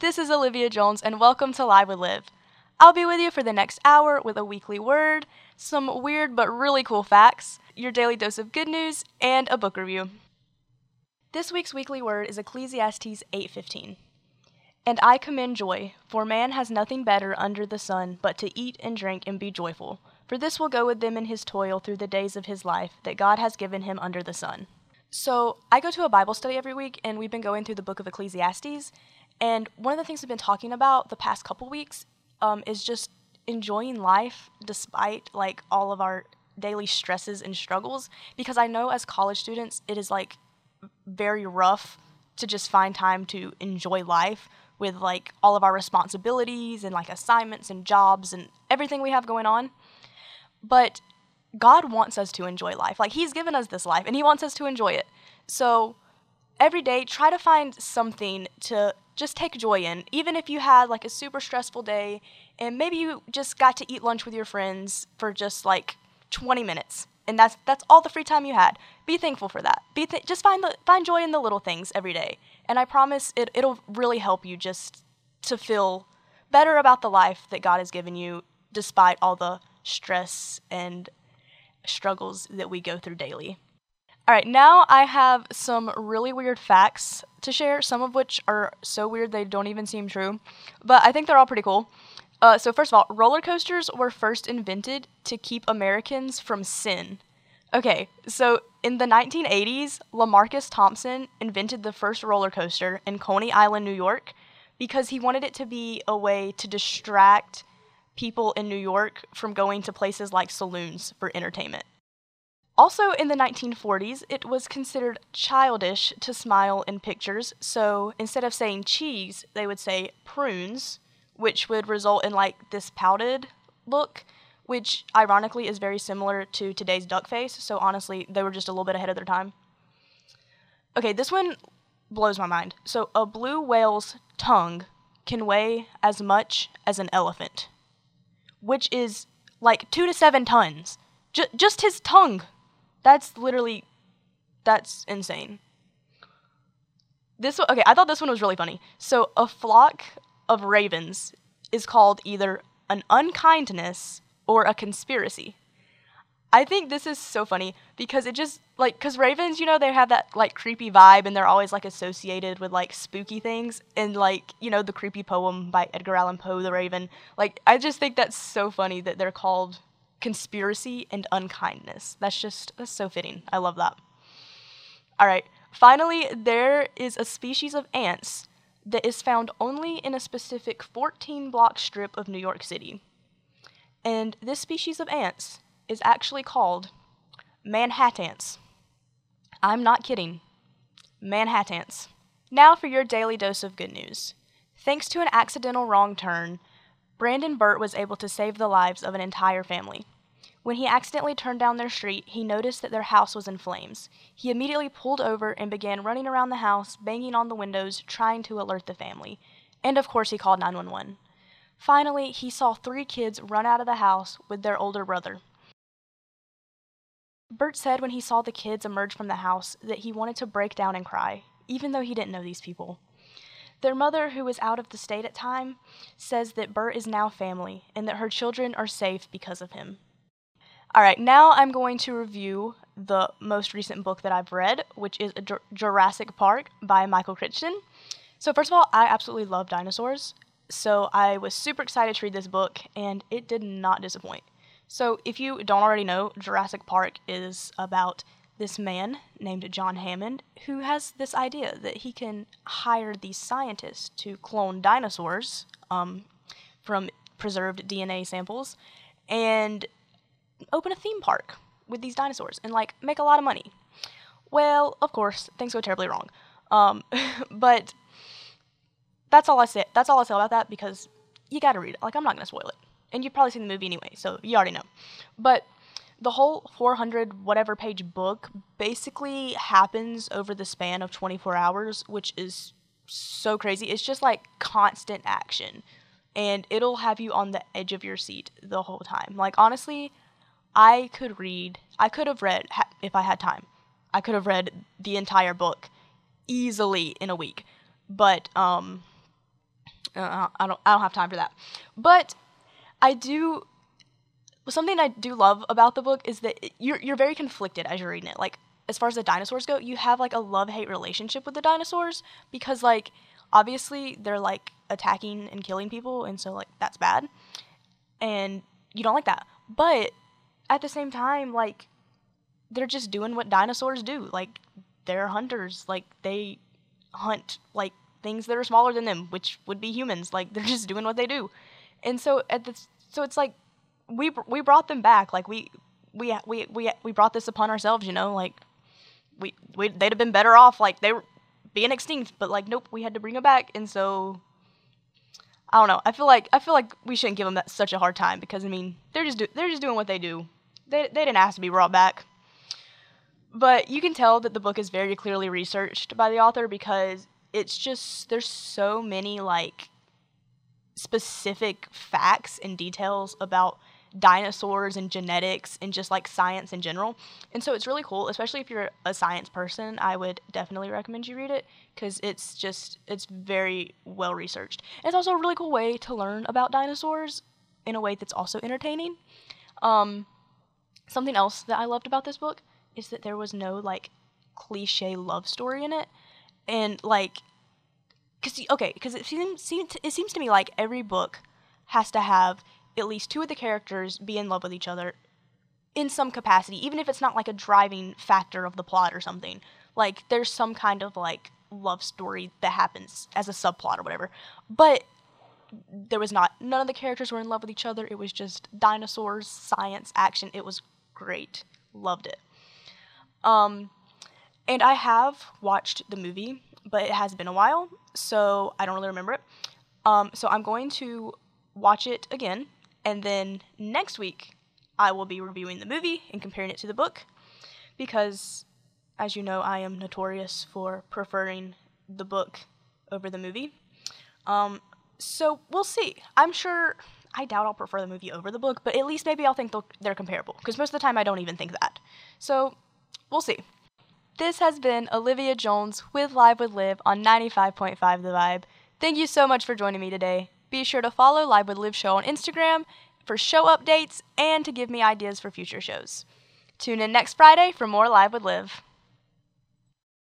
This is Olivia Jones, and welcome to Live with Liv. I'll be with you for the next hour with a weekly word, some weird but really cool facts, your daily dose of good news, and a book review. This week's weekly word is Ecclesiastes 8:15. And I commend joy, for man has nothing better under the sun but to eat and drink and be joyful, for this will go with them in his toil through the days of his life that God has given him under the sun. So, I go to a Bible study every week, and we've been going through the book of Ecclesiastes. And one of the things we've been talking about the past couple weeks um, is just enjoying life despite like all of our daily stresses and struggles. Because I know as college students, it is like very rough to just find time to enjoy life with like all of our responsibilities and like assignments and jobs and everything we have going on. But God wants us to enjoy life. Like, He's given us this life and He wants us to enjoy it. So, every day, try to find something to just take joy in. Even if you had like a super stressful day and maybe you just got to eat lunch with your friends for just like 20 minutes. And that's that's all the free time you had. Be thankful for that. Be th- just find the find joy in the little things every day. And I promise it it'll really help you just to feel better about the life that God has given you despite all the stress and struggles that we go through daily. All right, now I have some really weird facts to share, some of which are so weird they don't even seem true, but I think they're all pretty cool. Uh, so, first of all, roller coasters were first invented to keep Americans from sin. Okay, so in the 1980s, Lamarcus Thompson invented the first roller coaster in Coney Island, New York, because he wanted it to be a way to distract people in New York from going to places like saloons for entertainment. Also, in the 1940s, it was considered childish to smile in pictures, so instead of saying cheese, they would say prunes, which would result in like this pouted look, which ironically is very similar to today's duck face, so honestly, they were just a little bit ahead of their time. Okay, this one blows my mind. So, a blue whale's tongue can weigh as much as an elephant which is like two to seven tons. J- just his tongue. That's literally, that's insane. This one, okay, I thought this one was really funny. So a flock of ravens is called either an unkindness or a conspiracy. I think this is so funny because it just like cuz ravens, you know, they have that like creepy vibe and they're always like associated with like spooky things and like, you know, the creepy poem by Edgar Allan Poe the Raven. Like I just think that's so funny that they're called conspiracy and unkindness. That's just that's so fitting. I love that. All right. Finally, there is a species of ants that is found only in a specific 14 block strip of New York City. And this species of ants is actually called ManhattAnts. I'm not kidding. ManhattAnts. Now for your daily dose of good news. Thanks to an accidental wrong turn, Brandon Burt was able to save the lives of an entire family. When he accidentally turned down their street, he noticed that their house was in flames. He immediately pulled over and began running around the house, banging on the windows, trying to alert the family. And of course, he called 911. Finally, he saw three kids run out of the house with their older brother. Burt said when he saw the kids emerge from the house that he wanted to break down and cry, even though he didn't know these people. Their mother, who was out of the state at time, says that Burt is now family and that her children are safe because of him. All right, now I'm going to review the most recent book that I've read, which is Jurassic Park by Michael Crichton. So, first of all, I absolutely love dinosaurs. So, I was super excited to read this book, and it did not disappoint. So, if you don't already know, Jurassic Park is about this man named John Hammond who has this idea that he can hire these scientists to clone dinosaurs um, from preserved DNA samples and open a theme park with these dinosaurs and like make a lot of money. Well, of course, things go terribly wrong. Um, but that's all I say. That's all I say about that because you got to read it. Like I'm not gonna spoil it and you've probably seen the movie anyway, so you already know. But the whole 400 whatever page book basically happens over the span of 24 hours, which is so crazy. It's just like constant action. And it'll have you on the edge of your seat the whole time. Like, honestly, I could read, I could have read, if I had time, I could have read the entire book easily in a week. But, um, uh, I don't I don't have time for that. But I do something I do love about the book is that you're you're very conflicted as you're reading it. Like as far as the dinosaurs go, you have like a love hate relationship with the dinosaurs because like obviously they're like attacking and killing people, and so like that's bad, and you don't like that. But at the same time, like they're just doing what dinosaurs do. Like they're hunters. Like they hunt like things that are smaller than them, which would be humans. Like they're just doing what they do, and so at the so it's like we we brought them back. Like we we we we we brought this upon ourselves. You know, like we we they'd have been better off like they were being extinct, but like nope, we had to bring them back, and so. I don't know. I feel like I feel like we shouldn't give them that, such a hard time because I mean they're just do, they're just doing what they do. They they didn't ask to be brought back. But you can tell that the book is very clearly researched by the author because it's just there's so many like specific facts and details about dinosaurs and genetics and just like science in general. And so it's really cool, especially if you're a science person. I would definitely recommend you read it because it's just it's very well researched. It's also a really cool way to learn about dinosaurs in a way that's also entertaining. Um, something else that I loved about this book is that there was no like cliche love story in it, and like, cause okay, because it seems seems it seems to me like every book has to have at least two of the characters be in love with each other in some capacity, even if it's not like a driving factor of the plot or something. Like there's some kind of like love story that happens as a subplot or whatever. But there was not none of the characters were in love with each other. It was just dinosaurs, science, action. It was great. Loved it. Um and I have watched the movie, but it has been a while, so I don't really remember it. Um so I'm going to watch it again and then next week, I will be reviewing the movie and comparing it to the book because, as you know, I am notorious for preferring the book over the movie. Um, so we'll see. I'm sure. I doubt I'll prefer the movie over the book, but at least maybe I'll think they're comparable because most of the time I don't even think that. So we'll see. This has been Olivia Jones with Live with Liv on 95.5 The Vibe. Thank you so much for joining me today. Be sure to follow Live with Liv Show on Instagram for show updates and to give me ideas for future shows. Tune in next Friday for more Live with Liv.